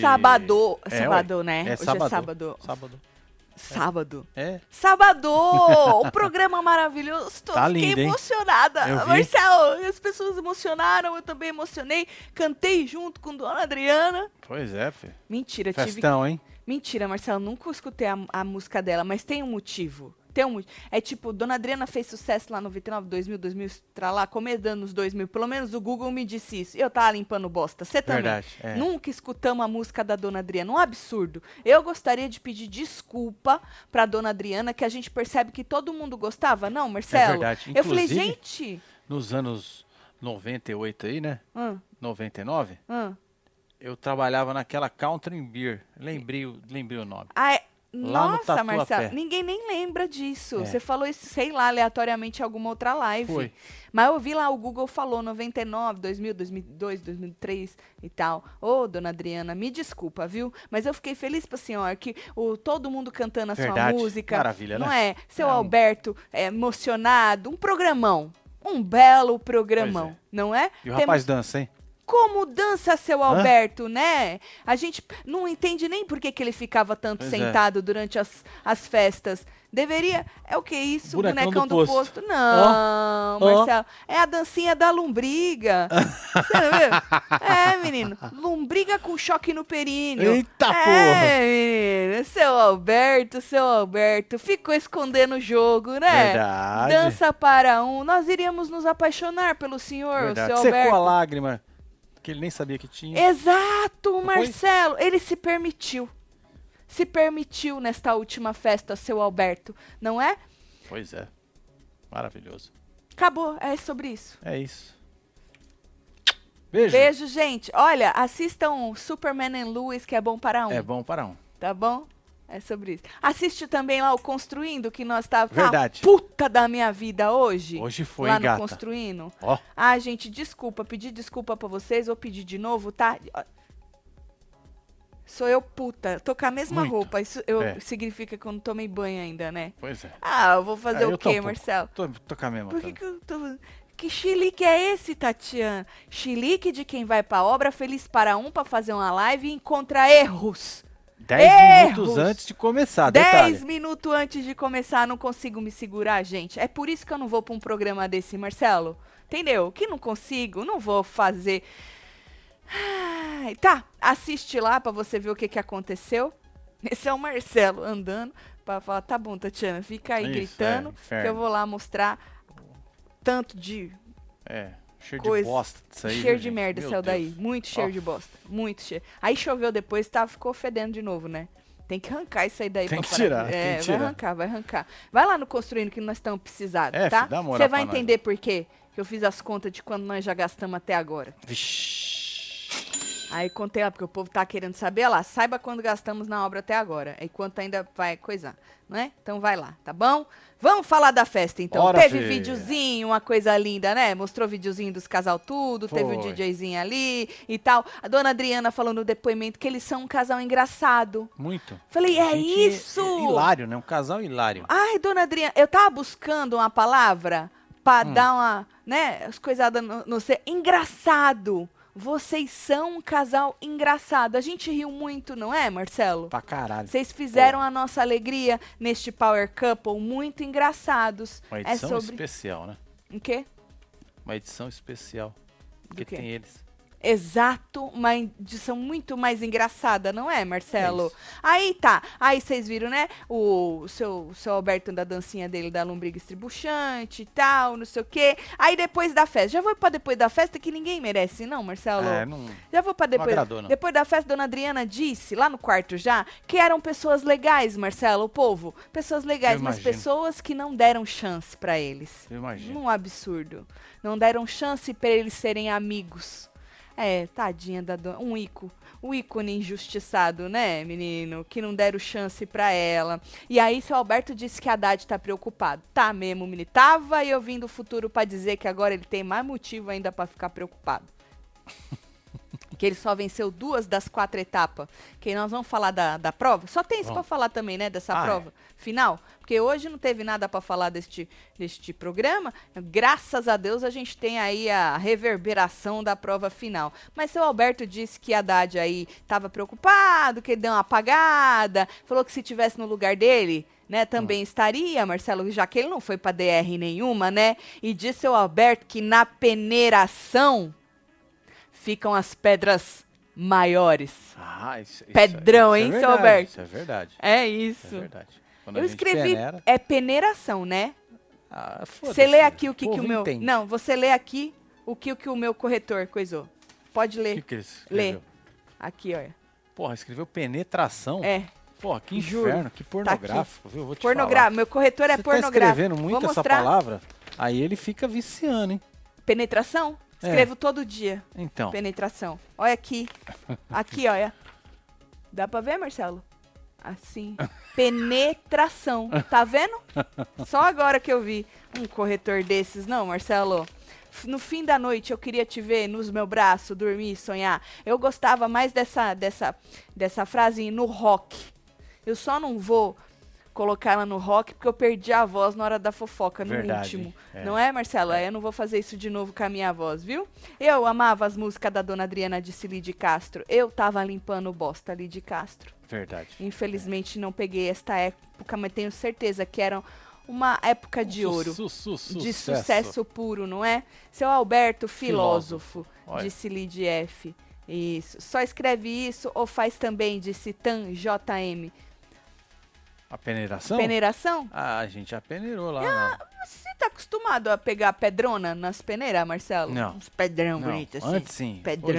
Sábado. É, sábado, ué. né? É Hoje sábado. é sábado. Sábado. Sábado. É. Sábado! o programa maravilhoso. Tô, Tá fiquei lindo, emocionada. Eu as pessoas emocionaram, eu também emocionei. Cantei junto com Dona Adriana. Pois é, filho. Mentira, tive Festão, hein? Mentira, Marcelo, nunca escutei a, a música dela, mas tem um motivo. Tem mo- é tipo, Dona Adriana fez sucesso lá no 99, 2000, 2000, pra lá, começo dos anos 2000. Pelo menos o Google me disse isso. Eu tava limpando bosta. Você também. Verdade. É. Nunca escutamos a música da Dona Adriana. Um absurdo. Eu gostaria de pedir desculpa pra Dona Adriana, que a gente percebe que todo mundo gostava. Não, Marcelo? É verdade. Eu falei, gente... Nos anos 98 aí, né? hã, 99, hã. eu trabalhava naquela Country Beer. Lembrei, lembrei o nome. Ah, é- Lá no Nossa, Tatuapé. Marcelo, ninguém nem lembra disso. É. Você falou isso, sei lá, aleatoriamente em alguma outra live. Foi. Mas eu vi lá, o Google falou 99, 2000, 2002, 2003 e tal. Ô, dona Adriana, me desculpa, viu? Mas eu fiquei feliz pra senhora que o, todo mundo cantando a Verdade. sua música. Maravilha, Não né? é? Seu É um- Alberto é, emocionado. Um programão. Um belo programão, Pois não é? E o Temos- rapaz dança, hein? Como dança seu Alberto, né? A gente não entende nem por que, que ele ficava tanto Pois é. sentado durante as, as festas. Deveria. É o que isso? Bonecão Bonecão do do, posto. posto? Não, Ó. Marcelo. É a dancinha da lombriga. Você não viu? É, menino. Lombriga com choque no períneo. Eita, é, porra. menino. Seu Alberto, seu Alberto. Ficou escondendo o jogo, né? Verdade. Dança para um. Nós iríamos nos apaixonar pelo senhor, Verdade. seu Secou Alberto. a lágrima, que ele nem sabia que tinha. Exato, foi? Marcelo. Ele se permitiu. Se permitiu nesta última festa, seu Alberto, não é? Pois é. Maravilhoso. Acabou, é sobre isso. É isso. Beijo. Beijo, gente. Olha, assistam Superman and Lewis, que é bom para um, É bom para um. tá bom? É sobre isso. Assiste também lá o Construindo, que nós tá, tá Verdade. puta da minha vida hoje. Hoje foi, lá no gata? Construindo. Ó, Ah, gente, desculpa, pedir desculpa pra vocês, vou pedir de novo, tá? Sou eu puta, tô com a mesma Muito. roupa, isso eu, É. significa que eu não tomei banho ainda, né? pois é. Ah, eu vou fazer Ah, o eu quê, um. Marcelo? Tô, tô com a mesma. Por que, que eu tô... Que chilique é esse, Tatiana? Chilique de quem vai pra obra, feliz para um, pra fazer uma live e encontra erros. Dez Erros. minutos antes de começar, Dez detalhe. minutos antes de começar, não consigo me segurar, gente. É por isso que eu não vou pra um programa desse, Marcelo. Entendeu? Que não consigo, não vou fazer. Ai, tá, assiste lá pra você ver o que, que aconteceu. Esse é o Marcelo andando pra falar, tá bom, Tatiana, fica aí Isso, gritando, é, que eu vou lá mostrar tanto de É, cheio coisa. de bosta disso aí. cheiro viu, de merda Meu saiu daí. Muito cheiro Ó. de bosta. Muito cheiro. Aí choveu depois, tá, ficou fedendo de novo, né? Tem que arrancar isso aí daí Tem pra que parar. tirar, É, que vai tirar. arrancar, vai arrancar. Vai lá no Construindo que nós estamos precisados, É, tá? Você vai nós. entender por quê que eu fiz as contas de quando nós já gastamos até agora. Vixe. Aí contei lá, porque o povo tá querendo saber lá. Saiba quando gastamos na obra até agora. E quanto ainda vai coisar, né? Então vai lá, tá bom? Vamos falar da festa, então. Bora, teve filha. videozinho, uma coisa linda, né? Mostrou videozinho dos casal tudo, teve o Foi. DJzinho ali e tal. A dona Adriana falou no depoimento que eles são um casal engraçado. Muito. Falei, é Gente, isso? Hilário, né? Um casal hilário. Ai, dona Adriana, eu tava buscando uma palavra pra Hum. dar uma, né, as coisadas no ser. Engraçado. Vocês são um casal engraçado. A gente riu muito, não é, Marcelo? Pra caralho. Vocês fizeram a nossa alegria neste Power Couple muito engraçados. Uma É edição sobre. especial, né? O quê? Uma edição especial. Porque tem eles. Exato, uma edição muito mais engraçada, não é, Marcelo? É. Aí tá, aí vocês viram, né? O seu, seu Alberto da dancinha dele da lombriga estribuchante e tal, não sei o quê. Aí depois da festa, já vou pra depois da festa que ninguém merece, não, Marcelo? É, não. Já vou pra depois. agradou, não. Depois da festa, Dona Adriana disse, lá no quarto já, que eram pessoas legais, Marcelo, o povo. Pessoas legais, mas pessoas que não deram chance pra eles. Eu imagino. Um absurdo. Não deram chance pra eles serem amigos. É, tadinha da dona. Um ico. Um ícone injustiçado, né, menino? Que não deram chance pra ela. E aí, seu Alberto disse que a Haddad tá preocupado. Tá mesmo, menino. Tava e eu vim do futuro pra dizer que agora ele tem mais motivo ainda pra ficar preocupado. que ele só venceu duas das quatro etapas. Que nós vamos falar da, da prova. Só tem isso pra falar também, né? Dessa Ah, prova final. Porque hoje não teve nada pra falar deste, deste programa. Graças a Deus a gente tem aí a reverberação da prova final. Mas seu Alberto disse que a Haddad aí tava preocupado, que ele deu uma apagada. Falou que se tivesse no lugar dele. Né, também estaria, Marcelo, já que ele não foi pra DR nenhuma, né? E disse seu Alberto que na peneiração ficam as pedras maiores. Ah, isso, Pedrão, isso hein, é seu verdade, Alberto? Isso é verdade. É Isso isso. é verdade. Quando a Eu gente escrevi, peneira, é peneiração, né? ah, Você lê aqui o que, que o meu. entende. Não, você lê aqui o que, o que o meu corretor coisou. Pode O ler. que, que ele Lê. escreveu? Aqui, olha. Porra, escreveu penetração. É. Porra, que Juro. inferno, que pornográfico, viu? Vou te Pornográfico. Meu corretor falar. é Você pornográfico. tá escrevendo muito essa palavra, aí ele fica viciando, hein? Penetração? É. Escrevo todo dia. Então, Penetração. Olha aqui. Aqui, olha. Dá pra ver, Marcelo? Assim. Penetração. Tá vendo? Só agora que eu vi um corretor desses. Não, Marcelo. No fim da noite eu queria te ver nos meus braços, dormir sonhar. Eu gostava mais dessa, dessa, dessa frase no rock. Eu só não vou colocar ela no rock porque eu perdi a voz na hora da fofoca, no Verdade, último. é. Não é, Marcelo? Aí eu não vou fazer isso de novo com a minha voz, viu? Eu amava as músicas da dona Adriana de Cili Castro. Eu tava limpando bosta ali de Castro. Verdade. Infelizmente não peguei esta época, mas tenho certeza que era uma época de Su- ouro. su- su- De sucesso puro, não é? Seu Alberto, filósofo, Olha. disse Lid F. Isso. Só escreve isso ou faz também, disse Tan JM. A peneiração? Peneiração? Ah, a gente já peneirou lá. Ah, na- Você tá acostumado a pegar pedrona nas peneiras, Marcelo? Não. Uns pedrão Não, bonito assim. antes sim. Hoje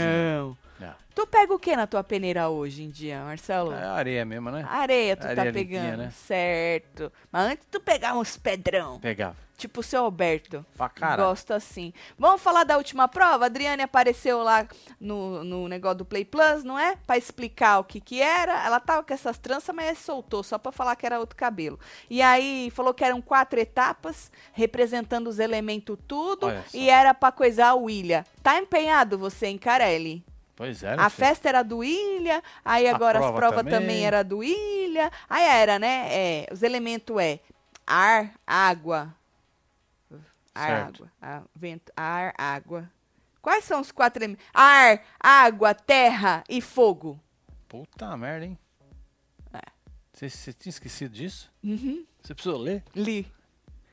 Não. Tu pega o que na tua peneira hoje em dia, Marcelo? É areia mesmo, né? Areia tu tá Areia pegando, limpinha, né? certo. Mas antes tu pegar uns pedrão, Pegava. tipo o seu Alberto. Pra caralho. Gosto assim. Vamos falar da última prova? A Adriane apareceu lá no, no negócio do Play Plus, não é? Pra explicar o que que era. Ela tava com essas tranças, mas soltou, só pra falar que era outro cabelo. E aí falou que eram quatro etapas, representando os elementos tudo, e era pra coisar o William. Tá empenhado você em Carelli? Pois é, A festa era do Ilha, aí A agora as prova provas também. também. era do Ilha. Aí era, né? É, os elementos é ar, água. Ar, Certo. água. vento, ar, água. Quais são os quatro elementos? Ar, água, terra e fogo. Puta merda, hein? É. Você, você tinha esquecido disso? Uhum, Você precisou ler? li.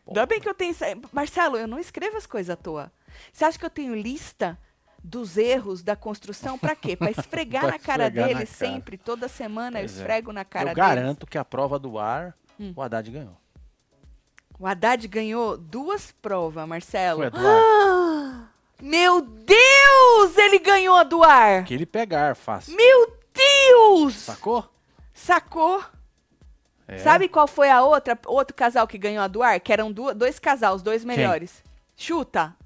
Pô. Ainda bem que eu tenho. Marcelo, eu não escrevo as coisas à toa. Você acha que eu tenho lista dos erros da construção pra quê? Pra esfregar Pra na cara esfregar na dele cara. sempre, toda semana Pois eu é. esfrego na cara Eu dele. garanto que a prova do ar, Hum. o Haddad ganhou. O Haddad ganhou duas provas, Marcelo. Foi a do ar. Meu Deus! Ele ganhou a do ar! Que ele pegar fácil. Meu Deus! Sacou? Sacou? É. Sabe qual foi a outra, outro casal que ganhou a do ar? Que eram du- dois casais, os dois melhores. Chuta.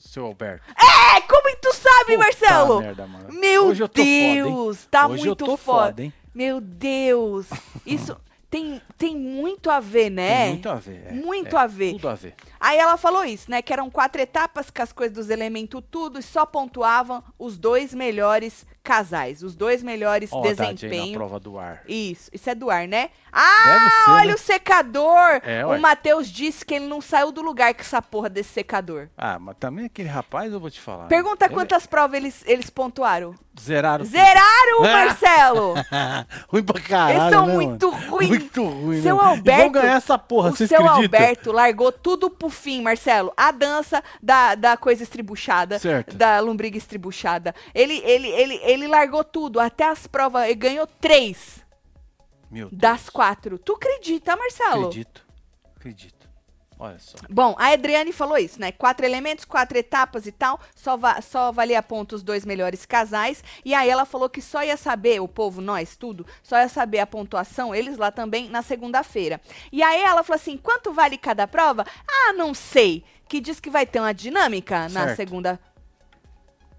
Seu Alberto. É, como tu sabe, Puta Marcelo? merda. Meu Hoje eu tô foda? Deus, tá Hoje muito foda. foda, hein? Meu Deus. Isso tem, tem muito a ver, né? Tem muito a ver. é, Muito é, a ver. Tudo a ver. Aí ela falou isso, né? Que eram quatro etapas com as coisas dos elementos tudo e só pontuavam os dois melhores casais, os dois melhores Ó, o Haddad aí na desempenhos. prova do ar. Isso, isso é do ar, né? Ah, ser, olha né? o secador! É, o. Matheus disse que ele não saiu do lugar com essa porra desse secador. Ah, mas também aquele rapaz, eu vou te falar. Pergunta Ele- quantas provas eles, eles pontuaram. Zeraram. Zeraram, Ah! Marcelo! ruim pra caralho, Eles são né, muito ruins. Muito ruim, Seu né? Alberto, E vão ganhar essa porra, o seu acreditam? Alberto largou tudo pro fim, Marcelo. A dança da, da coisa estribuchada, Certo. da lombriga estribuchada. Ele, ele, ele, ele largou tudo, até as provas, ele ganhou três das quatro. Tu acredita, Marcelo? Acredito. Acredito. Olha só. Bom, a Adriane falou isso, né? Quatro elementos, quatro etapas e tal, só, va só valia ponto os dois melhores casais. E aí ela falou que só ia saber, o povo, nós, tudo, só ia saber a pontuação, eles lá também, na segunda-feira. E aí ela falou assim: quanto vale cada prova? Ah, não sei. Que diz que vai ter uma dinâmica na Certo. segunda.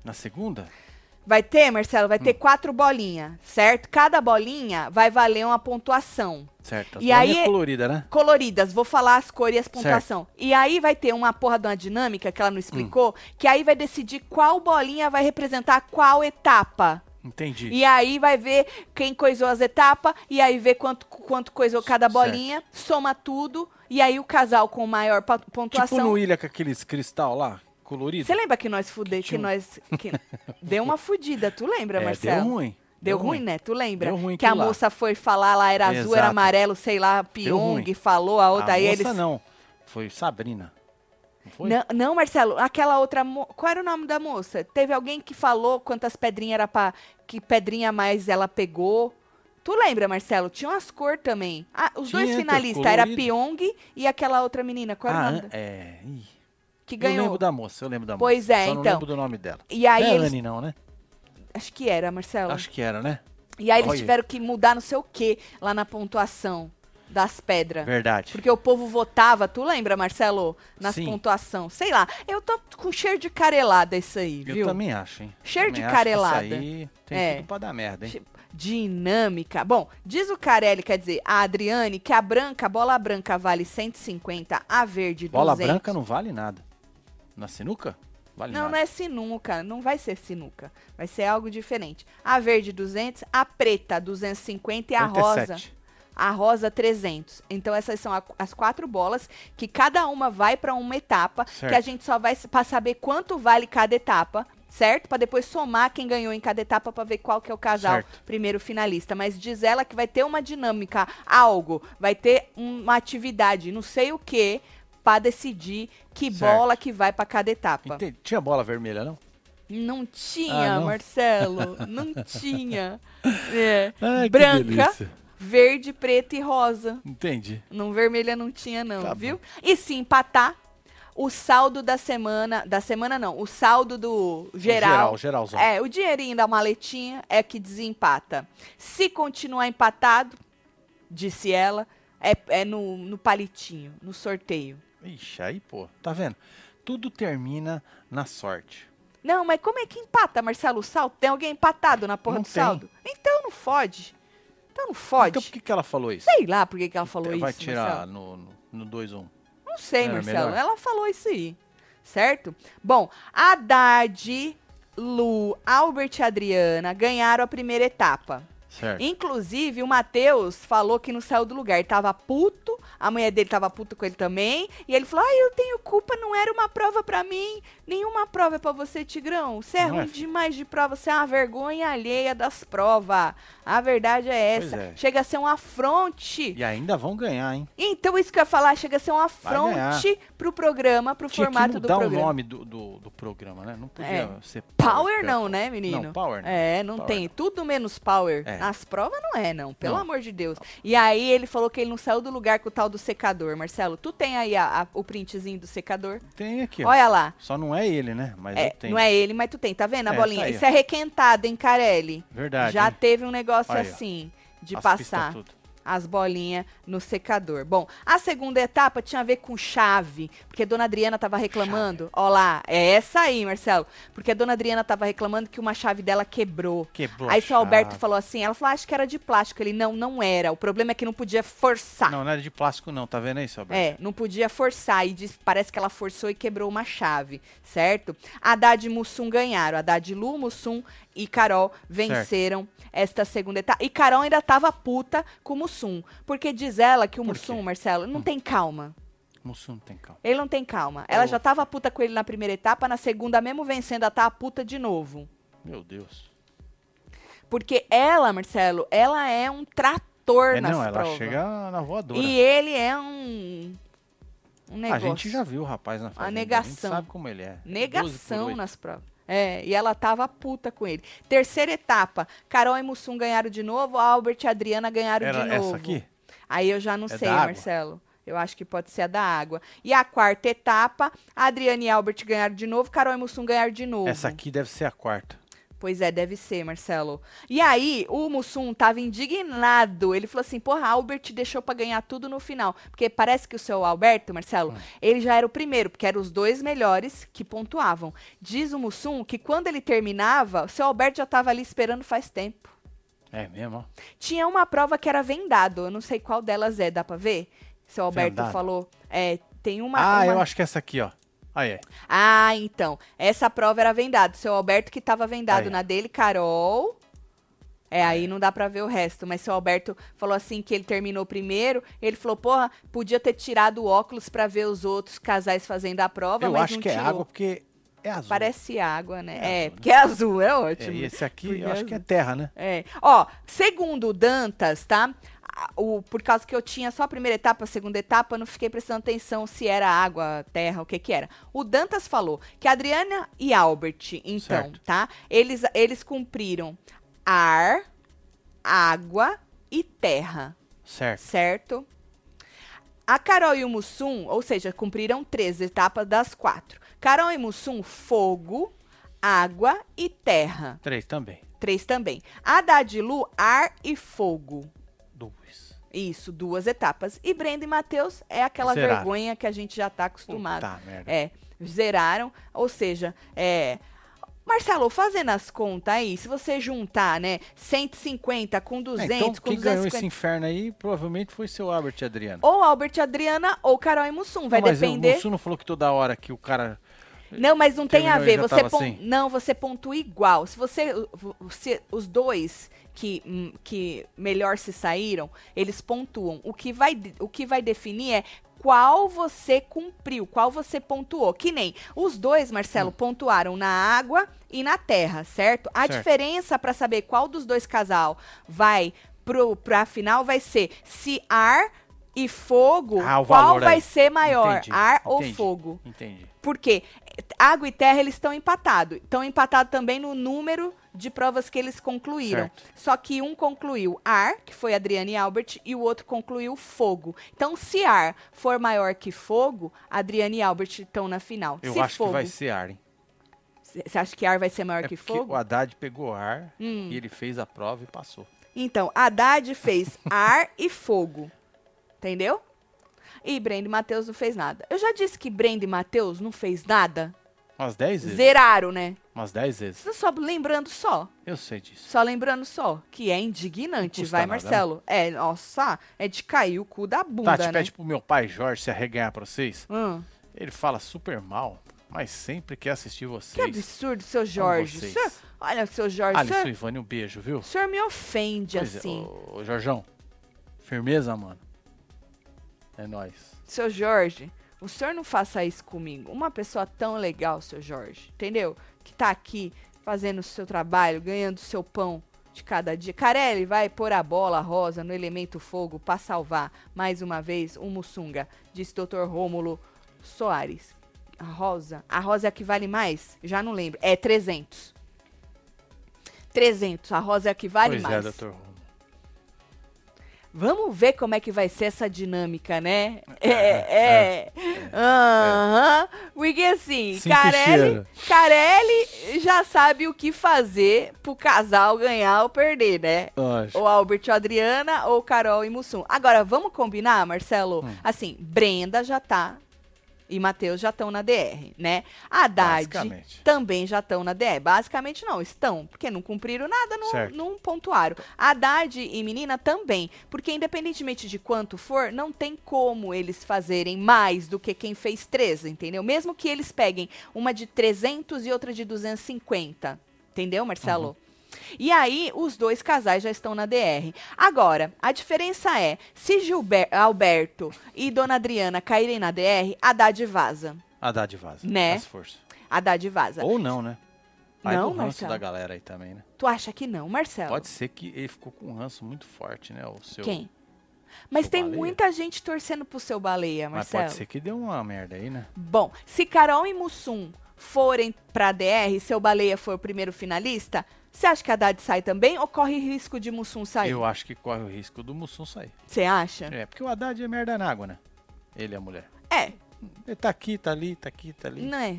Na segunda? Vai ter, Marcelo, vai Hum. ter quatro bolinhas, certo? Cada bolinha vai valer uma pontuação. Certo. As E aí- coloridas, né? Coloridas, vou falar as cores e as pontuação. E aí vai ter uma porra de uma dinâmica que ela não explicou, Hum. que aí vai decidir qual bolinha vai representar qual etapa. Entendi. E aí vai ver quem coisou as etapas, e aí ver quanto, quanto coisou cada Certo. bolinha, soma tudo, e aí o casal com maior pa- Tipo pontuação. no ilha com aqueles cristal lá, colorido. Você lembra que nós fudei, que Tinha nós. que- Deu uma fudida, tu lembra, É, Marcelo? Deu ruim. Deu ruim, né? Tu lembra? Deu ruim que a lá. moça foi falar lá, era azul, era Exato. amarelo, sei lá, Deu ruim. Pyong, falou, a outra, a aí moça eles. não. Foi Sabrina. Não foi? Não, não, Marcelo, aquela outra. mo- Qual era o nome da moça? Teve alguém que falou quantas pedrinhas era pra. Que pedrinha mais ela pegou. Tu lembra, Marcelo? Tinha umas cores também. Ah, os dois Tinha, finalistas, era Pyong e aquela outra menina. Qual era ah, o nome? é. Ih, Que Eu ganhou. lembro da moça, eu lembro da Pois moça. é, Só não então. lembro do nome dela. E aí não é eles. Anne, não, né? Acho que era, Marcelo. Acho que era, né? E aí eles Olha. tiveram que mudar não sei o que lá na pontuação das pedras. Verdade. Porque o povo votava, tu lembra, Marcelo? Nas Sim. pontuação. Sei lá, eu tô com cheiro de carelada isso aí, Eu viu? também acho, hein? Cheiro Também de carelada. Isso aí tem É. tudo pra dar merda, hein? Che- Dinâmica. Bom, diz o Carelli, quer dizer, a Adriane, que a branca, a bola branca vale 150, a verde 200. Bola branca não vale nada. Na sinuca? Vale Não, nada. não é sinuca, não vai ser sinuca. Vai ser algo diferente. A verde 200, a preta 250 e a rosa 57. a rosa 300. Então essas são a- as quatro bolas que cada uma vai para uma etapa, Certo. que a gente só vai para saber quanto vale cada etapa, certo? Para depois somar quem ganhou em cada etapa para ver qual que é o casal Certo. primeiro finalista. Mas diz ela que vai ter uma dinâmica, algo, vai ter uma atividade, não sei o que, para decidir que Certo. bola que vai para cada etapa. Entendi. Tinha bola vermelha, não? Não tinha, Ah, não? Marcelo, não tinha. É. Ai, Branca, verde, preto e rosa. Entendi. Não vermelha não tinha não, Tá bom. viu? E se empatar, o saldo da semana, da semana não, o saldo do geral, Geral, geralzão. é, o dinheirinho da maletinha é que desempata. Se continuar empatado, disse ela, é, é no, no palitinho, no sorteio. Ixi, aí, pô. Tá vendo? Tudo termina na sorte. Não, mas como é que empata, Marcelo, o saldo? Tem alguém empatado na porra Não do tem. saldo? Então não fode. Então não fode. Então por que, que ela falou isso? Sei lá por que, que ela falou Vai isso, tirar Marcelo. no, no, no 2-1. Não sei, Não era Marcelo. melhor? Ela falou isso aí. Certo? Bom, Haddad, Lu, Albert e Adriana ganharam a primeira etapa. Certo. Inclusive, o Matheus falou que não saiu do lugar. Ele tava puto, a mulher dele tava puta com ele também. E ele falou: Ai, eu tenho culpa, não era uma prova pra mim. Nenhuma prova é pra você, Tigrão. Você é Não é, ruim filho? demais de prova, você é uma vergonha alheia das provas. A verdade é essa. é. Chega a ser um afronte. E ainda vão ganhar, hein? Então, isso que eu ia falar, chega a ser um afronte pro programa, pro Tinha que formato do mudar o programa. nome do, do, do programa, né? Não podia É. ser Power não, né, menino? Não, power não. É, não Power tem. não. Tudo menos power. É. Nas provas não é, não. Pelo Não. amor de Deus. E aí ele falou que ele não saiu do lugar com o tal do secador. Marcelo, tu tem aí a- a- o printzinho do secador? Tem aqui, ó. Olha lá. Só não é ele, né? Mas É, eu tenho. não é ele, mas tu tem. Tá vendo a É, bolinha? tá aí, Isso ó. é requentado, hein, Carelli? Verdade. Já hein? teve um negócio Aí, ó. assim, de As passar tudo. As bolinhas no secador. Bom, a segunda etapa tinha a ver com chave, porque a dona Adriana tava reclamando. Ó lá, é essa aí, Marcelo. Porque a dona Adriana tava reclamando que uma chave dela quebrou. Quebrou Aí seu Alberto falou assim, ela falou, acho que era de plástico. Ele, não, não era. O problema é que não podia forçar. Não, não era de plástico, não. Tá vendo aí, seu Alberto? É, não podia forçar. E diz- parece que ela forçou e quebrou uma chave, certo? Haddad e Mussum ganharam. Haddad, Lu, Mussum e Carol venceram esta segunda etapa. E Carol ainda tava puta com o Mussum. Porque diz ela que o Por Mussum, quê? Marcelo, não tem calma. Mussum não tem calma. Ele não tem calma. Ela Oh. já tava puta com ele na primeira etapa, na segunda, mesmo vencendo, ela tá puta de novo. Meu Deus. Porque ela, Marcelo, ela é um trator É, nas não, ela provas. chega na voadora. E ele é um. Um a negócio. gente já viu o rapaz na fazenda. negação. A gente sabe como ele é. 12 por Negação nas provas. É, e ela tava puta com ele. Terceira etapa, Carol e Mussum ganharam de novo, Albert e Adriana ganharam Era de novo. essa aqui? Aí eu já não É sei? Marcelo. Eu acho que pode ser a da água. E a quarta etapa, Adriana e Albert ganharam de novo, Carol e Mussum ganharam de novo. Essa aqui deve ser a quarta. Pois é, deve ser, Marcelo. E aí, o Mussum tava indignado. Ele falou assim: porra, Albert deixou pra ganhar tudo no final. Porque parece que o seu Alberto, Marcelo, ele já era o primeiro, porque eram os dois melhores que pontuavam. Diz o Mussum que quando ele terminava, o seu Alberto já tava ali esperando faz tempo. É mesmo. Tinha uma prova que era vendado. Eu não sei qual delas é, dá pra ver? Seu Alberto Vendado? falou. É, tem uma. ah, uma- eu acho que essa aqui, ó. Aí, é. Ah, então. Essa prova era vendado. Seu Alberto que tava vendado Aí. na dele, Carol. É, aí não dá pra ver o resto. Mas seu Alberto falou assim que ele terminou primeiro. Ele falou, porra, podia ter tirado o óculos pra ver os outros casais fazendo a prova, Eu mas acho não que é tirou. água porque é azul. Parece água, né? É É, azul, porque é azul, é É, ótimo. e esse aqui Porque eu é acho que é terra, né? É. Ó, segundo o Dantas, tá? A- O, por causa que eu tinha só a primeira etapa, a segunda etapa, eu não fiquei prestando atenção se era água, terra, o que que era. O Dantas falou que Adriana e Albert, então, Certo. tá? Eles, eles cumpriram ar, água e terra, Certo. certo? A Carol e o Mussum, ou seja, cumpriram três etapas das quatro. Carol e Mussum, fogo, água e terra. Três também. Três também. A Dadilu, ar e fogo. Isso, duas etapas. E Brenda e Matheus é aquela Zeraram. vergonha que a gente já tá acostumado. Puta merda. É, zeraram. Ou seja, é. Marcelo, fazendo as contas aí, se você juntar, né, 150 com É, 200, então, com quem ganhou 250... esse inferno aí provavelmente foi seu Albert e Adriano. Ou Albert e Adriana, ou Carol e Mussum. Vai Não, mas depender... O Mussum não falou que toda hora que o cara. Não, mas não tem a ver. Você pon- assim? Não, você pontua igual. Se você, você- os dois que, hum, que melhor se saíram, eles pontuam. O que vai, o que vai definir é qual você cumpriu, qual você pontuou. Que nem os dois, Marcelo, pontuaram na água e na terra, certo? A Hum. Certo. diferença para saber qual dos dois casal vai pro, pra final vai ser se ar e fogo, Ah, qual vai aí. ser maior, Entendi, ar ou entendi. fogo? Entendi. Porque água e terra eles estão empatados. Estão empatados também no número de provas que eles concluíram. Certo. Só que um concluiu ar, que foi Adriana e Albert, e o outro concluiu fogo. Então, se ar for maior que fogo, Adriana e Albert estão na final. Eu se acho fogo, que vai ser ar, hein? Você acha que ar vai ser maior É que fogo? o Haddad pegou ar Hum. e ele fez a prova e passou. Então, Haddad fez ar e fogo. Entendeu? E Brenda e Matheus não fez nada. Eu já disse que Brenda e Matheus não fez nada. Umas 10 vezes. Zeraram, né? Umas 10 vezes. Só lembrando só. Eu sei disso. Só lembrando só, que é indignante, vai, nada, Marcelo? É, nossa, é de cair o cu da bunda, Tati, né? pede pro meu pai Jorge se arreganhar pra vocês. Hum, Ele fala super mal, mas sempre quer assistir que vocês. absurdo, seu Jorge. vocês. Senhor- olha, seu Jorge, Alisson senhor, Ivani, um beijo, viu? o senhor me ofende Pois é, assim. ô, ô, Jorjão, firmeza, mano. É nóis. Seu Jorge, o senhor não faça isso comigo. Uma pessoa tão legal, seu Jorge, entendeu? Que tá aqui fazendo o seu trabalho, ganhando o seu pão de cada dia. Carelli vai pôr a bola rosa no elemento fogo pra salvar, mais uma vez, o Mussunga, disse Dr. Rômulo Soares. A rosa, a rosa é a que vale mais? Já não lembro. É 300. 300, a rosa é a que vale pois mais. é, doutor Romo. Vamos ver como é que vai ser essa dinâmica, né? É, é. Aham. Porque assim, Carelli. Carelli já sabe o que fazer pro casal ganhar ou perder, né? Lógico. Ou Albert e Adriana, ou Carol e Mussum. Agora, vamos combinar, Marcelo? Hum. Assim, Brenda já tá e Matheus já estão na DR, né? Haddad também já estão na DR. Basicamente não, estão, porque não cumpriram nada, não, Certo. não pontuaram. Haddad e menina também, porque independentemente de quanto for, não tem como eles fazerem mais do que quem fez 13, entendeu? Mesmo que eles peguem uma de 300 e outra de 250, entendeu, Marcelo? Uhum. E aí, os dois casais já estão na DR. Agora, a diferença é, se Gilber Alberto e Dona Adriana caírem na DR, Haddad vaza. Haddad vaza. Né? As forças. Haddad vaza. Ou não, né? Vai Não, do ranço Marcelo? da galera aí também, né? Tu acha que não, Marcelo? Pode ser que ele ficou com um ranço muito forte, né? O seu... Quem? Mas seu tem baleia. muita gente torcendo pro seu baleia, Mas Marcelo. pode ser que deu uma merda aí, né? Bom, se Carol e Mussum forem pra DR e seu baleia for o primeiro finalista, você acha que a Haddad sai também ou corre risco de Mussum sair? Eu acho que corre o risco do Mussum sair. Você acha? É, porque o Haddad é merda na água, né? Ele é a mulher. É, Ele tá aqui, tá ali, tá aqui, tá ali. não é?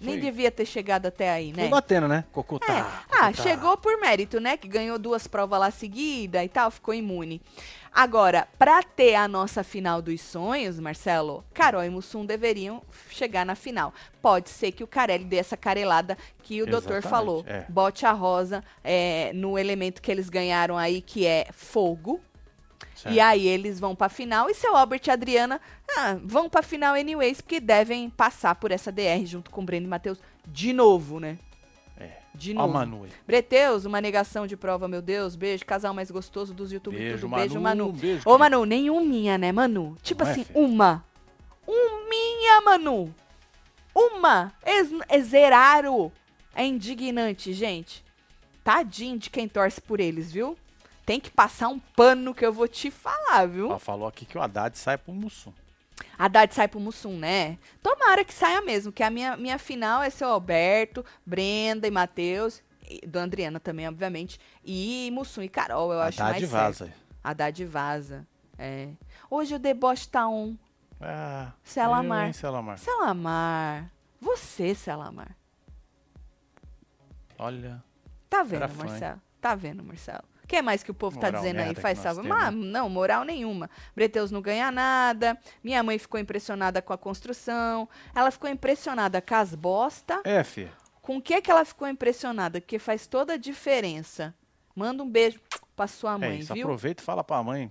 Nem Foi. devia ter chegado até aí, Foi né? batendo, né? Cocotá. É. Ah, cocotá. chegou por mérito, né? Que ganhou duas provas lá seguida e tal, ficou imune. Agora, pra ter a nossa final dos sonhos, Marcelo, Carol e Mussum deveriam chegar na final. Pode ser que o Carelli dê essa carelada que o doutor Exatamente, falou. é. Bote a rosa é, no elemento que eles ganharam aí, que é fogo. Certo. E aí eles vão pra final e seu Albert e Adriana ah, vão pra final anyways, porque devem passar por essa DR junto com o Breno e Matheus de novo, né? É. De Ó, novo. Manu aí. Breteus, uma negação de prova, meu Deus. Beijo, casal mais gostoso dos YouTube Beijo, tudo. Beijo, Manu. Manu. Beijo, Ô. Manu, nenhuminha, né, Manu? Tipo Não é, assim, filho? uma. Uminha, Manu. Uma. Eles, eles zeraram. É indignante, gente. Tadinho de quem torce por eles, viu? Tem que passar um pano que eu vou te falar, viu? Ó, falou aqui que o Haddad sai pro Mussum. Haddad sai pro Mussum, né? Tomara que saia mesmo, que a minha, minha final é seu Alberto, Brenda e Matheus, do Adriana também, obviamente, e Mussum e Carol, eu acho Haddad mais vaza. certo. Haddad vaza, é. Hoje o deboche tá on. Ah, Selamar. eu, hein, Selamar. Selamar, você, Selamar. Olha. Tá Era vendo, fã, Marcelo? Tá vendo, Marcelo? O que mais que o povo tá Moral dizendo aí? Faz salva. Mas, não, moral nenhuma. Breteus não ganha nada. Minha mãe ficou impressionada com a construção. Ela ficou impressionada com as bosta. É, filho. Com o que que ela ficou impressionada? Porque faz toda a diferença. Manda um beijo pra sua É mãe, isso. viu? Aproveita e fala pra mãe.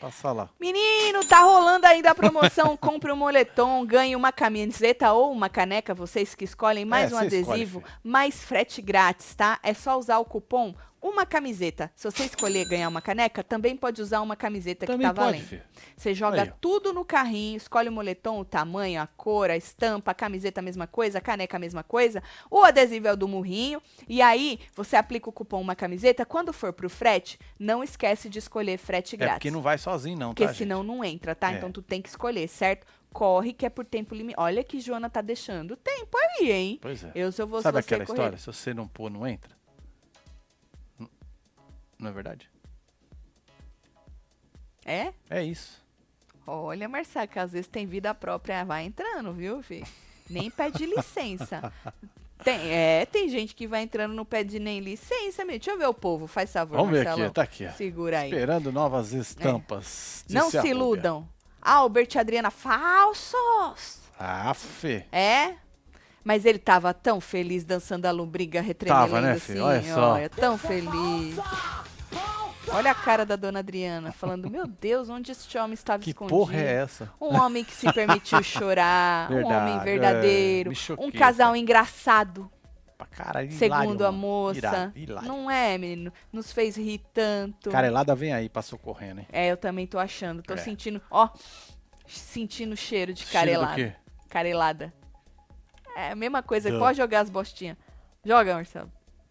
Passa lá. Menino, tá rolando ainda a promoção. Compre um moletom, ganhe uma camiseta ou uma caneca, vocês que escolhem, mais É, um escolhe, adesivo, filho. mais frete grátis, tá? É só usar o cupom uma camiseta. Se você escolher ganhar uma caneca, também pode usar uma camiseta Também que tá pode, valendo. filho. Você joga Aí, tudo no carrinho, escolhe o moletom, o tamanho, a cor, a estampa, a camiseta a mesma coisa, a caneca a mesma coisa, o adesivo é o do murrinho, e aí você aplica o cupom uma camiseta, quando for pro frete, não esquece de escolher frete É grátis. porque não vai sozinho, não, Porque tá, senão gente? não entra, tá? É. Então tu tem que escolher, certo? Corre que é por tempo limitado. Olha que Joana tá deixando tempo aí, hein? Pois é. Eu, se eu fosse Sabe aquela correr. história? Se você não pôr, não entra? Não é verdade? É? É isso. Olha, Marcelo, que às vezes tem vida própria, vai entrando, viu, filho? Nem pede licença. Tem, é, tem gente que vai entrando no pede nem licença, meu. Deixa eu ver o povo, faz favor, Vamos ver aqui, tá aqui. ó. Segura aí. Esperando novas estampas. Não disse a se iludam. Albert e Adriana, falsos! Ah, Fê. É? Mas ele tava tão feliz dançando a lombriga retremelando Tava, né, assim. filho? Olha só. Olha, tão feliz. Olha a cara da dona Adriana, falando, meu Deus, onde este homem estava Que escondido? porra é essa? Um homem que se permitiu chorar, um Verdade, homem é, verdadeiro, me choquei, um casal cara. engraçado, Pra caralho, segundo hilário, a moça. Hilário, hilário. Não é, menino? Nos fez rir tanto. Carelada vem aí pra socorrendo, hein? É, eu também tô achando. Tô É. sentindo, ó, sentindo o cheiro de Cheiro do carelada. quê? Carelada. É a mesma coisa. Duh. Pode jogar as bostinhas. Joga, Marcelo.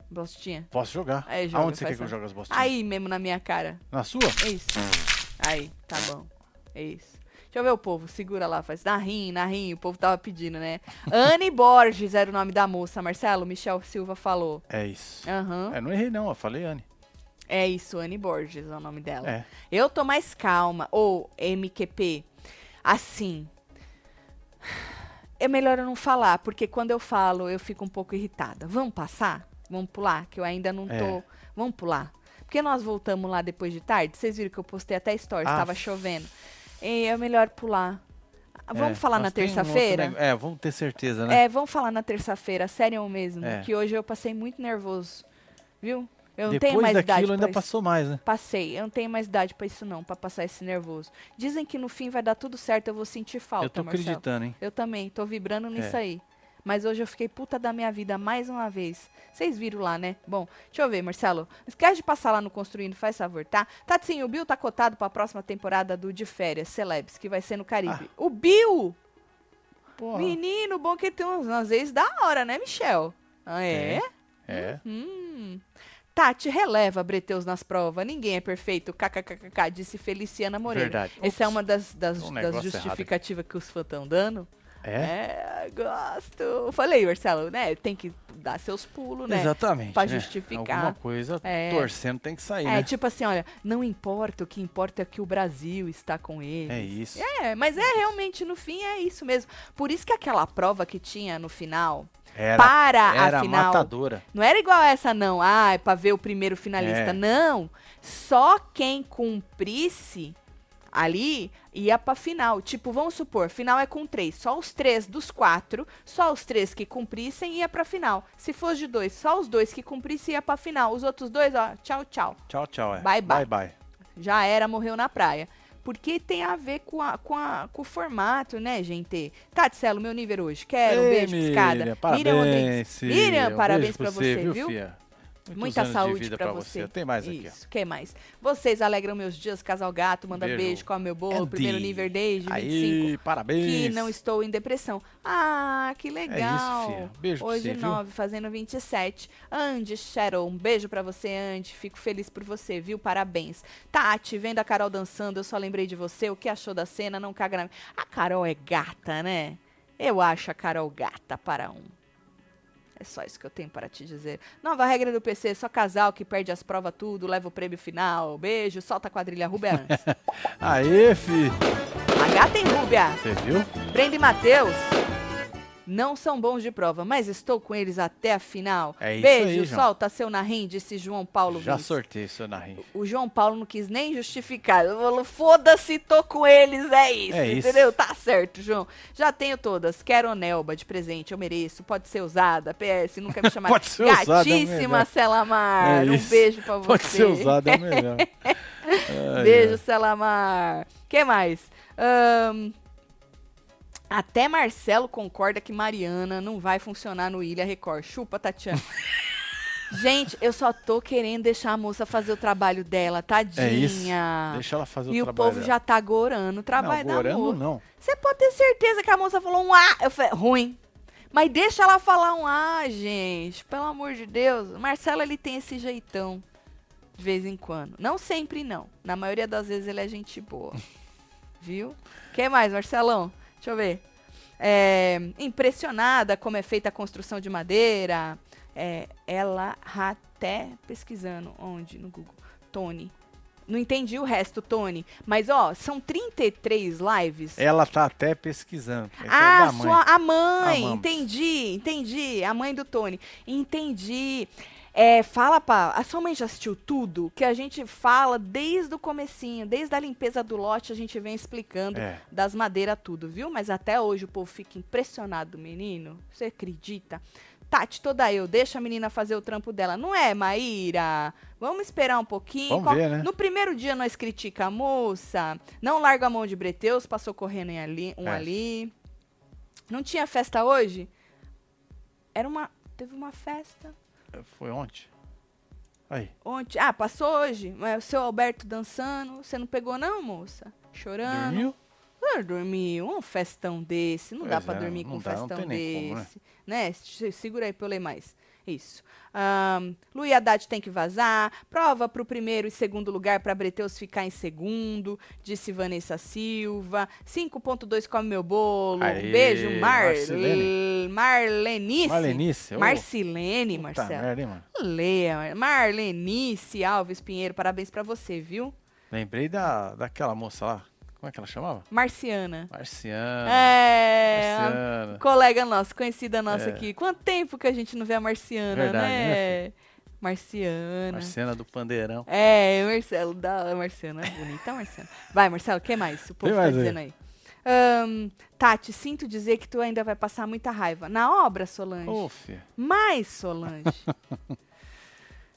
Bostinha. Posso jogar? Aí, joga, Aonde você quer que eu jogue as bostinhas? Aí mesmo na minha cara. Na sua? É isso. Aí, tá bom. É isso. Deixa eu ver o povo. Segura lá, faz. Na rim, na rim. O povo tava pedindo, né? Anne Borges era o nome da moça, Marcelo. Michel Silva falou. É isso. Aham. É, não errei não, eu falei Anne. É isso, Anne Borges é o nome dela. É. Eu tô mais calma. Ou MQP. Assim. É melhor eu não falar, porque quando eu falo eu fico um pouco irritada. Vamos passar? Vamos pular? Que eu ainda não É. tô. Vamos pular. Porque nós voltamos lá depois de tarde. Vocês viram que eu postei até stories, Ah, tava chovendo. E é melhor pular. Vamos É, falar na um terça-feira? neg- É, vamos ter certeza, né? É, vamos falar na terça-feira, sério mesmo. É. Que hoje eu passei muito nervoso. Viu? Eu não Depois tenho mais idade daquilo ainda pra isso. passou mais, né? Passei, eu não tenho mais idade pra isso não, pra passar esse nervoso. Dizem que no fim vai dar tudo certo, eu vou sentir falta, eu tô Marcelo. acreditando, hein? Eu também, tô vibrando nisso É. aí. Mas hoje eu fiquei puta da minha vida mais uma vez. Vocês viram lá, né? Bom, deixa eu ver, Marcelo. Esquece de passar lá no Construindo, faz favor, tá? Tatinho, o Bill tá cotado pra próxima temporada do De Férias, Celebs, que vai ser no Caribe. O Bill! Porra. Menino, bom que tem uns, às vezes da hora, né, Michel? Ah, é? É. Hum. Tati, releva Breteus nas provas. Ninguém é perfeito. KKKK, disse Feliciana Moreira. Verdade. Essa é uma das, das, Um das justificativas que os fãs estão dando. É? É, gosto. Falei, Marcelo, né? Tem que dar seus pulos, né? Exatamente. Pra né? justificar. Alguma coisa É. torcendo tem que sair, É, né? tipo assim, olha, não importa, o que importa é que o Brasil está com eles. É isso. É, mas é realmente, no fim, é isso mesmo. Por isso que aquela prova que tinha no final, Era, para era a final. matadora. Não era igual essa, não. Ah, é pra ver o primeiro finalista. É. Não. Só quem cumprisse ali ia pra final. Tipo, vamos supor, final é com três. Só os três dos quatro, só os três que cumprissem ia pra final. Se fosse de dois, só os dois que cumprissem ia pra final. Os outros dois, ó, tchau, tchau. Tchau, tchau. É. Bye, bye. Bye, bye. Já era, morreu na praia. Porque tem a ver com, a, com, a, com o formato, né, gente? Tatselo, meu nível hoje. Quero um Ei, beijo, piscada. Miriam, parabéns, Rodrigues. Cília. Miriam, Um parabéns beijo pra você, viu, viu? fia? Muitos Muita saúde pra pra você. Tem mais aqui, ó. Isso, que mais? Vocês alegram meus dias, casal gato, manda beijo, Beijo. come meu bolo, Andy. primeiro nível desde 25. Aí, parabéns. Que não estou em depressão. Ah, que legal. fia. Beijo pra Hoje você, viu? 9, fazendo 27. Andy Shadow, um beijo pra você, Andy. Fico feliz por você, viu? Parabéns. Tati, vendo a Carol dançando, eu só lembrei de você. O que achou da cena? Não caga na... A Carol é gata, né? Eu acho a Carol gata para um. É só isso que eu tenho para te dizer. Nova regra do PC, só casal que perde as provas tudo, leva o prêmio final. Beijo, solta a quadrilha Rubia antes. Aê, fi. a gata em Rúbia. Você viu? Brenda e Matheus não são bons de prova, mas estou com eles até a final. É isso Beijo, aí, João. solta seu narrim, disse João Paulo Já Vince. sorteio seu narrim. O João Paulo não quis nem justificar. Ele falou, foda-se, tô com eles, é isso, É isso. entendeu? Tá certo, João. Já tenho todas. Quero Nelba de presente, eu mereço. Pode ser usada. PS, nunca me chamaram. Pode ser usada, é Gatíssima. Selamar. É um isso. beijo pra você. Pode ser usado, é melhor. Ai, Beijo, ai. Selamar. que mais? Ahn, até Marcelo concorda que Mariana não vai funcionar no Ilha Record. Chupa, Tatiana. Gente, eu só tô querendo deixar a moça fazer o trabalho dela, tadinha. É isso. Deixa ela fazer e o o trabalho povo dela. já tá gorando o trabalho não, da gorando moça. não. Você pode ter certeza que a moça falou um A. Eu falei, ruim. Mas deixa ela falar um A, gente. Pelo amor de Deus. Marcelo, ele tem esse jeitão. De vez em quando. Não sempre, não. Na maioria das vezes ele é gente boa. Viu? que mais, Marcelão? Deixa eu ver. É, impressionada como é feita a construção de madeira. É, ela até pesquisando. Onde? No Google. Tony. Não entendi o resto, Tony. Mas, ó, são 33 lives. Ela tá até pesquisando. Essa é Ah, da mãe. sua, a mãe, Amamos. entendi, entendi. A mãe do Tony. Entendi. É, fala pra. A sua mãe já assistiu tudo? Que a gente fala desde o comecinho, desde a limpeza do lote, a gente vem explicando É. das madeiras tudo, viu? Mas até hoje o povo fica impressionado, menino. Você acredita? Tati, toda eu, deixa a menina fazer o trampo dela. Não é, Maíra? Vamos esperar um pouquinho. Vamos Qual- ver, né? No primeiro dia nós critica a moça. Não larga a mão de Breteus, passou correndo em ali, um É. ali. Não tinha festa hoje? Era uma. Teve uma festa. Foi ontem. Aí. Ontem. Ah, passou hoje. Mas o seu Alberto dançando. Você não pegou, não, moça? Chorando. Dormiu? Ah, dormiu. Um festão desse. Não dá Pois pra é, dormir com um dá, festão nem como, né? desse. né? Se- Segura aí pra eu ler mais. Isso. Um, Lu e Haddad tem que vazar. Prova pro primeiro e segundo lugar pra Breteus ficar em segundo. Disse Vanessa Silva. 5.2 come meu bolo. Aê, um beijo, Mar Marcelene. Marlenice. Marlenice. Marcilene, puta Marcelo. merda, hein, mano? Leia, Mar- Marlenice Alves Pinheiro. Parabéns pra você, viu? Lembrei da, daquela moça lá. Como é que ela chamava? Marciana. Marciana. É, Marciana. colega nossa, conhecida nossa É. aqui. Quanto tempo que a gente não vê a Marciana, Verdade, né? né, Marciana. Marciana do Pandeirão. É, Marcelo, da Marciana, bonita, Marciana. Vai, Marcelo, o que mais? O povo Tem tá mais aí? dizendo aí. Ahn, Tati, sinto dizer que tu ainda vai passar muita raiva. Na obra, Solange? Filha. Mais, Solange.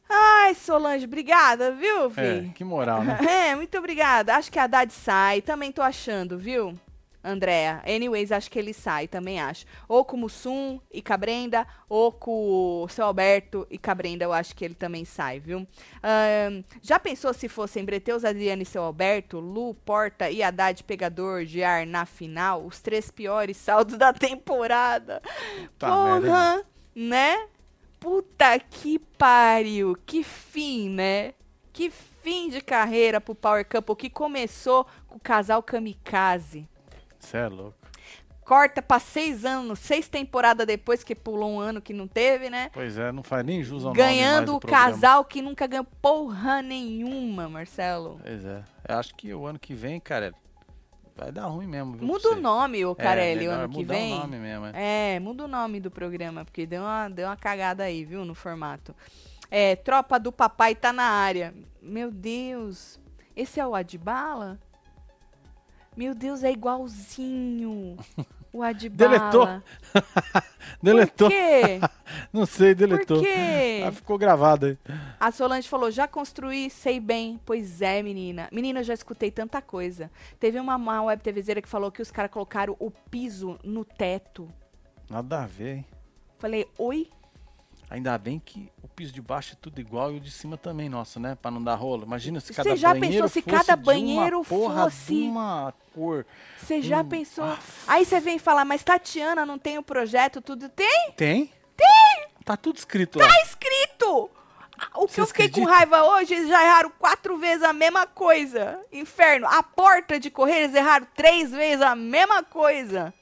Ai, Solange, obrigada, viu, É, Vi? que moral, né? É, muito obrigada. Acho que a Haddad sai. Também tô achando, viu? Andréa. Anyways, acho que ele sai, também acho. Ou com o Mussum e Cabrenda, ou com o seu Alberto e Cabrenda, eu acho que ele também sai, viu? Já pensou se fossem Breteus, Adriano e seu Alberto, Lu, Porta e Haddad pegador de ar na final? Os três piores saldos da temporada. Tá merda, Porra, né? Puta que pariu. Que fim, né? Que fim de carreira pro Power Couple que começou com o casal Kamikaze. Você é louco. Corta pra seis anos, seis temporadas depois que pulou um ano que não teve, né? Pois é, não faz nem jus ao Ganhando o programa. casal que nunca ganhou porra nenhuma, Marcelo. Pois é. Eu acho que o ano que vem, cara, vai dar ruim mesmo. viu, Muda o nome, o Carelli, é, melhor ano que vem. o nome mesmo, é. É, muda o nome do programa, porque deu uma, deu uma cagada aí, viu, no formato. É, Tropa do Papai tá na área. Meu Deus. Esse é o Adbala? Meu Deus, é igualzinho. O Adbala. Deletou. Deletou. Por quê? Não sei, deletou. Por quê? Ah, ficou gravado aí. A Solange falou, já construí, sei bem. Pois é, menina. Menina, eu já escutei tanta coisa. Teve uma, uma web TVzeira que falou que os caras colocaram o piso no teto. Nada a ver, hein? Falei, oi? Ainda bem que o piso de baixo é tudo igual e o de cima também, nossa, né? Pra não dar rolo. Imagina se Você cada já banheiro pensou se fosse cada de banheiro uma porra fosse- de uma cor. Você já Hum, pensou? Aí você vem falar, mas Tatiana não tem o projeto, tudo tem? Tem? Tem! Tá tudo escrito lá. Tá escrito! O que Você eu fiquei com raiva hoje, eles já erraram quatro vezes a mesma coisa. Inferno. A porta de correr, eles erraram três vezes a mesma coisa.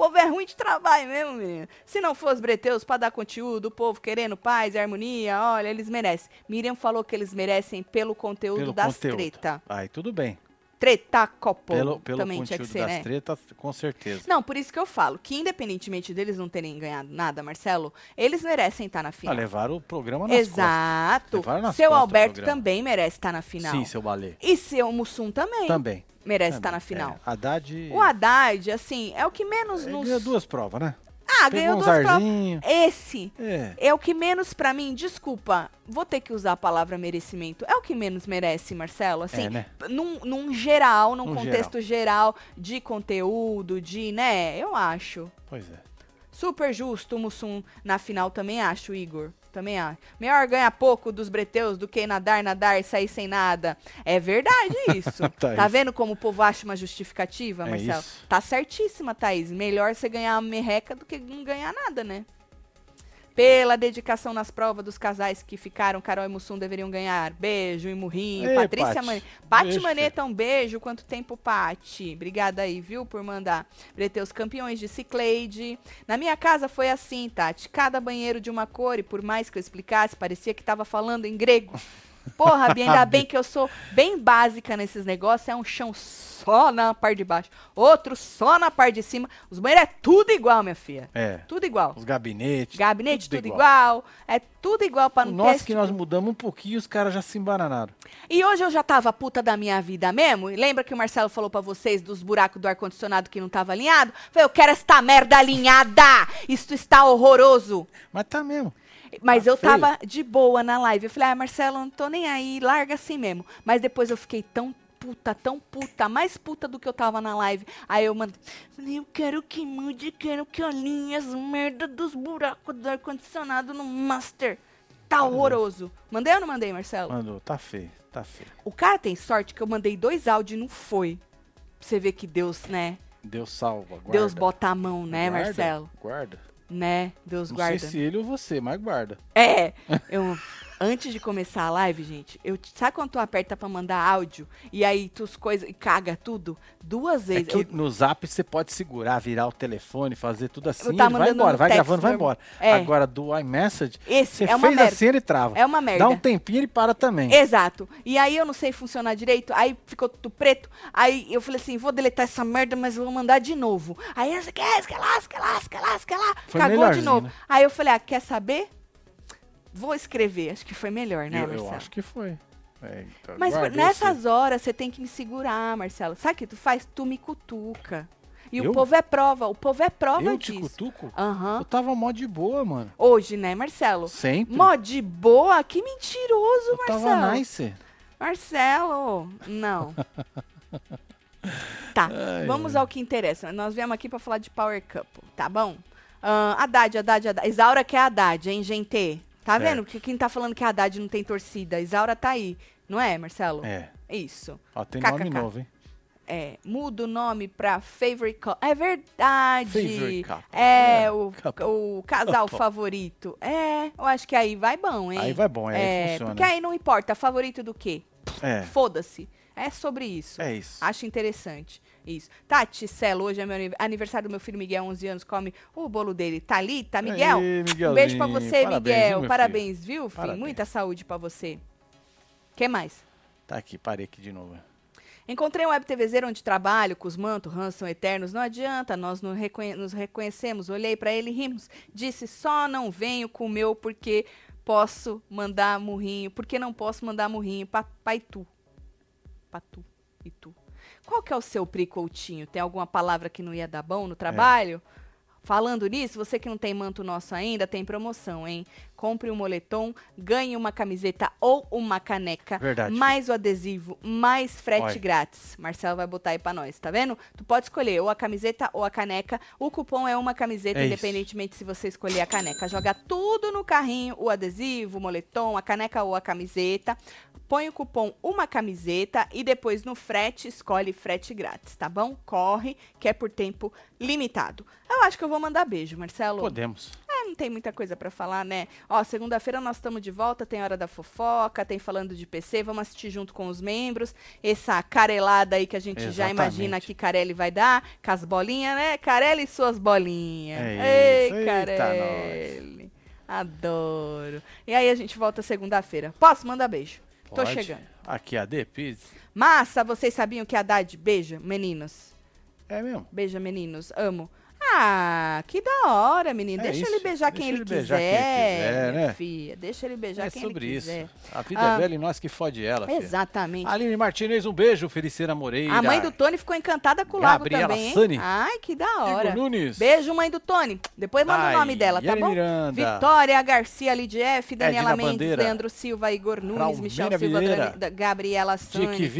O povo é ruim de trabalho mesmo, menino. Se não fosse breteus pra dar conteúdo, o povo querendo paz e harmonia, olha, eles merecem. Miriam falou que eles merecem pelo conteúdo Pelo das conteúdo. treta. Aí tudo bem. Treta copo. Pelo, pelo Também tinha que ser, das né? tretas, com certeza. Não, por isso que eu falo que independentemente deles não terem ganhado nada, Marcelo, eles merecem estar na Ah, final. levaram o programa nas Exato. Levaram nas Seu costas Alberto também merece estar na costas. final. Sim, seu balé. E seu Mussum também Também. merece também. estar na final. É, Haddad... O Haddad, assim, é o que menos ele nos. ganhou duas provas, né? Ah, Pegou ganhou uns duas provas. Esse É. é o que menos pra mim, desculpa, vou ter que usar a palavra merecimento. É o que menos merece, Marcelo, assim, É, né? num, num geral, num Num contexto geral. de conteúdo, de, né, eu acho. Pois é. Super justo o Mussum na final, também acho, Igor. Também acho. Melhor ganhar pouco dos breteus do que nadar, nadar e sair sem nada. É verdade isso. Thaís. tá vendo como o povo acha uma justificativa, É Marcelo? isso. Tá certíssima, Thaís. Melhor você ganhar uma merreca do que não ganhar nada, né? Pela dedicação nas provas dos casais que ficaram, Carol e Mussum deveriam ganhar. Beijo e murrinho. Ei, Patrícia Pati. Pati Maneta, um beijo. Quanto tempo, Pati? Obrigada aí, viu, por mandar. Breteus campeões de Cicleide. Na minha casa foi assim, Tati. Cada banheiro de uma cor e por mais que eu explicasse, parecia que tava falando em grego. Porra, Bia, ainda bem que eu sou bem básica nesses negócios. É um chão só na parte de baixo, outro só na parte de cima. Os banheiros é tudo igual, minha filha. É. Tudo igual. Os gabinetes. Gabinete tudo, igual. É tudo igual pra não ter esse que tipo- nós mudamos um pouquinho, os caras já se embananaram. E hoje eu já tava puta da minha vida mesmo. E lembra que o Marcelo falou pra vocês dos buracos do ar-condicionado que não tava alinhado? Falei, eu quero esta merda alinhada! Isto está horroroso! Mas tá mesmo. Mas Tá eu feio. tava de boa na live. Eu falei, ah, Marcelo, não tô nem aí, larga assim mesmo. Mas depois eu fiquei tão puta, tão puta, mais puta do que eu tava na live. Aí eu mandei, falei, eu quero que mude, quero que alinhe as merda dos buracos do ar-condicionado no Master. Tá horroroso. Mandei ou não mandei, Marcelo? Mandou, tá feio, tá feio. O cara tem sorte que eu mandei dois áudios e não foi. Pra você ver que Deus, né? Deus salva, guarda. Deus bota a mão, né, Guarda, Marcelo? Guarda. Né? Deus Não guarda. sei se ele ou você, mas guarda. É, eu antes de começar a live, gente, eu sabe quando tu aperta pra mandar áudio e aí tu coisas e caga tudo duas É vezes. que eu, no zap você pode segurar, virar o telefone, fazer tudo assim, tava vai embora, vai gravando, vai embora. É. Agora do iMessage, esse você é fez merda. assim, ele trava. É uma merda. Dá um tempinho, ele para também. Exato. E aí eu não sei funcionar direito, aí ficou tudo preto. Aí eu falei assim, vou deletar essa merda, mas eu vou mandar de novo. Aí essa que é, lá, que lá, que lá, que lá, Foi cagou de novo. né? Aí eu falei, ah, quer saber? Vou escrever. Acho que foi melhor, né, eu, eu Marcelo? acho que foi. É, então, Mas guarda nessas horas você tem que me segurar, Marcelo. Sabe o que tu faz? Tu me cutuca. E Eu? o povo é prova, o povo é prova Eu te disso. cutuco? Aham. Eu tava mó de boa, mano. Hoje, né, Marcelo? Sempre. Mó de boa? Que mentiroso, eu Marcelo. tava nice. Marcelo, não. tá, Ai, vamos ao que interessa. Nós viemos aqui pra falar de Power Couple, tá bom? Ah, Haddad, Haddad, Haddad. Isaura que é Haddad, hein, gente? Tá Certo. vendo? Que quem tá falando que Haddad não tem torcida? Isaura tá aí, não é, Marcelo? É. Isso. Ó, tem KKK. nome novo, hein? É, muda o nome pra Favorite Couple. É verdade. Favorite couple. É, É, o, couple. o casal Couple. favorito. É, eu acho que aí vai bom, hein? Aí vai bom, aí é, funciona. Porque aí não importa, favorito do quê? É. Foda-se. É sobre isso. É isso. Acho interessante. Isso. Tati, Celo, hoje é meu aniv- aniversário do meu filho Miguel, 11 anos, come o bolo dele. Thalita, Miguel, Aí, um beijo pra você, Parabéns, Miguel. viu, Parabéns, viu, filho? Parabéns. Muita saúde pra você. que mais? Tá aqui, parei aqui de novo. Encontrei um web TVzeiro onde trabalho, com os mantos, Hans são eternos. Não adianta, nós nos, reconhe nos reconhecemos. Olhei para ele e rimos. Disse: só não venho com o meu porque posso mandar murrinho. Porque não posso mandar murrinho pra, pra Itu. Pra tu e tu. Qual que é o seu pri coutinho? Tem alguma palavra que não ia dar bom no trabalho? É. Falando nisso, você que não tem manto nosso ainda, tem promoção, hein? Compre um moletom, ganhe uma camiseta ou uma caneca. Verdade. Mais o adesivo, mais frete Oi. grátis. Marcelo vai botar aí pra nós, tá vendo? Tu pode escolher ou a camiseta ou a caneca. O cupom é uma camiseta, é independentemente se você escolher a caneca. Joga tudo no carrinho, o adesivo, o moletom, a caneca ou a camiseta põe o cupom uma camiseta e depois no frete escolhe frete grátis, tá bom? Corre, que é por tempo limitado. Eu acho que eu vou mandar beijo, Marcelo. Podemos. Não tem muita coisa para falar, né? Ó, segunda-feira nós estamos de volta, tem hora da fofoca, tem falando de PC, vamos assistir junto com os membros. Essa carelada aí que a gente Exatamente. já imagina que Carelli vai dar, com as bolinhas, né? Carelli e suas bolinhas. É Ei, Carelli. Adoro. E aí a gente volta segunda-feira. Posso mandar beijo? Tô chegando. Aqui a D Pizza. Massa, vocês sabiam que a Haddad beija meninos? É mesmo? Beija meninos, amo. Ah, que da hora, menino. É Deixa ele beijar, Deixa quem, ele beijar quiser, quem ele quiser, né? Filha. Deixa ele beijar é quem ele quiser. Isso. A vida é ah, é velha e nós que fode ela, filha. Exatamente. Aline Martinez, um beijo. Feliciana Moreira. A mãe do Tony ficou encantada com o lago também, hein? Sani. Ai, que da hora. Igor Nunes. Beijo, mãe do Tony. Depois manda Ai, o nome dela, tá bom? Miranda. Vitória Garcia, Lidia F, Daniela Mendes, Bandeira. Leandro Silva, Igor Nunes, Raulmina Michel Silva, Dani, Gabriela Sani,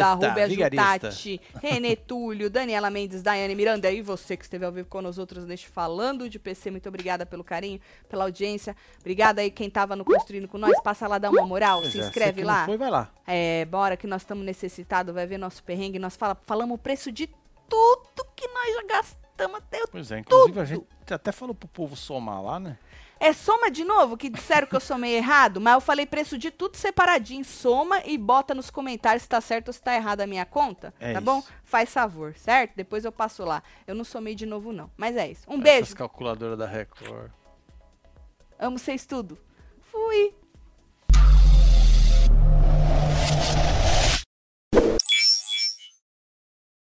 Alda Rubia Jutati, Renê Túlio, Daniela Mendes, Daiane Miranda. E você que esteve ao vivo com nós outros neste falando de PC. Muito obrigada pelo carinho, pela audiência. Obrigada aí quem tava no Construindo com nós. Passa lá, dá uma moral, pois se é, inscreve lá. Foi, vai lá. É, bora que nós estamos necessitados, vai ver nosso perrengue. Nós fala, falamos o preço de tudo que nós já gastamos até o Pois é, inclusive tudo. a gente até falou pro povo somar lá, né? É soma de novo, que disseram que eu somei errado, mas eu falei preço de tudo separadinho. Soma e bota nos comentários se tá certo ou se tá errado a minha conta. É tá isso. bom? Faz favor, certo? Depois eu passo lá. Eu não somei de novo, não. Mas é isso. Um Essas beijo. calculadora da Record. Amo vocês tudo. Fui.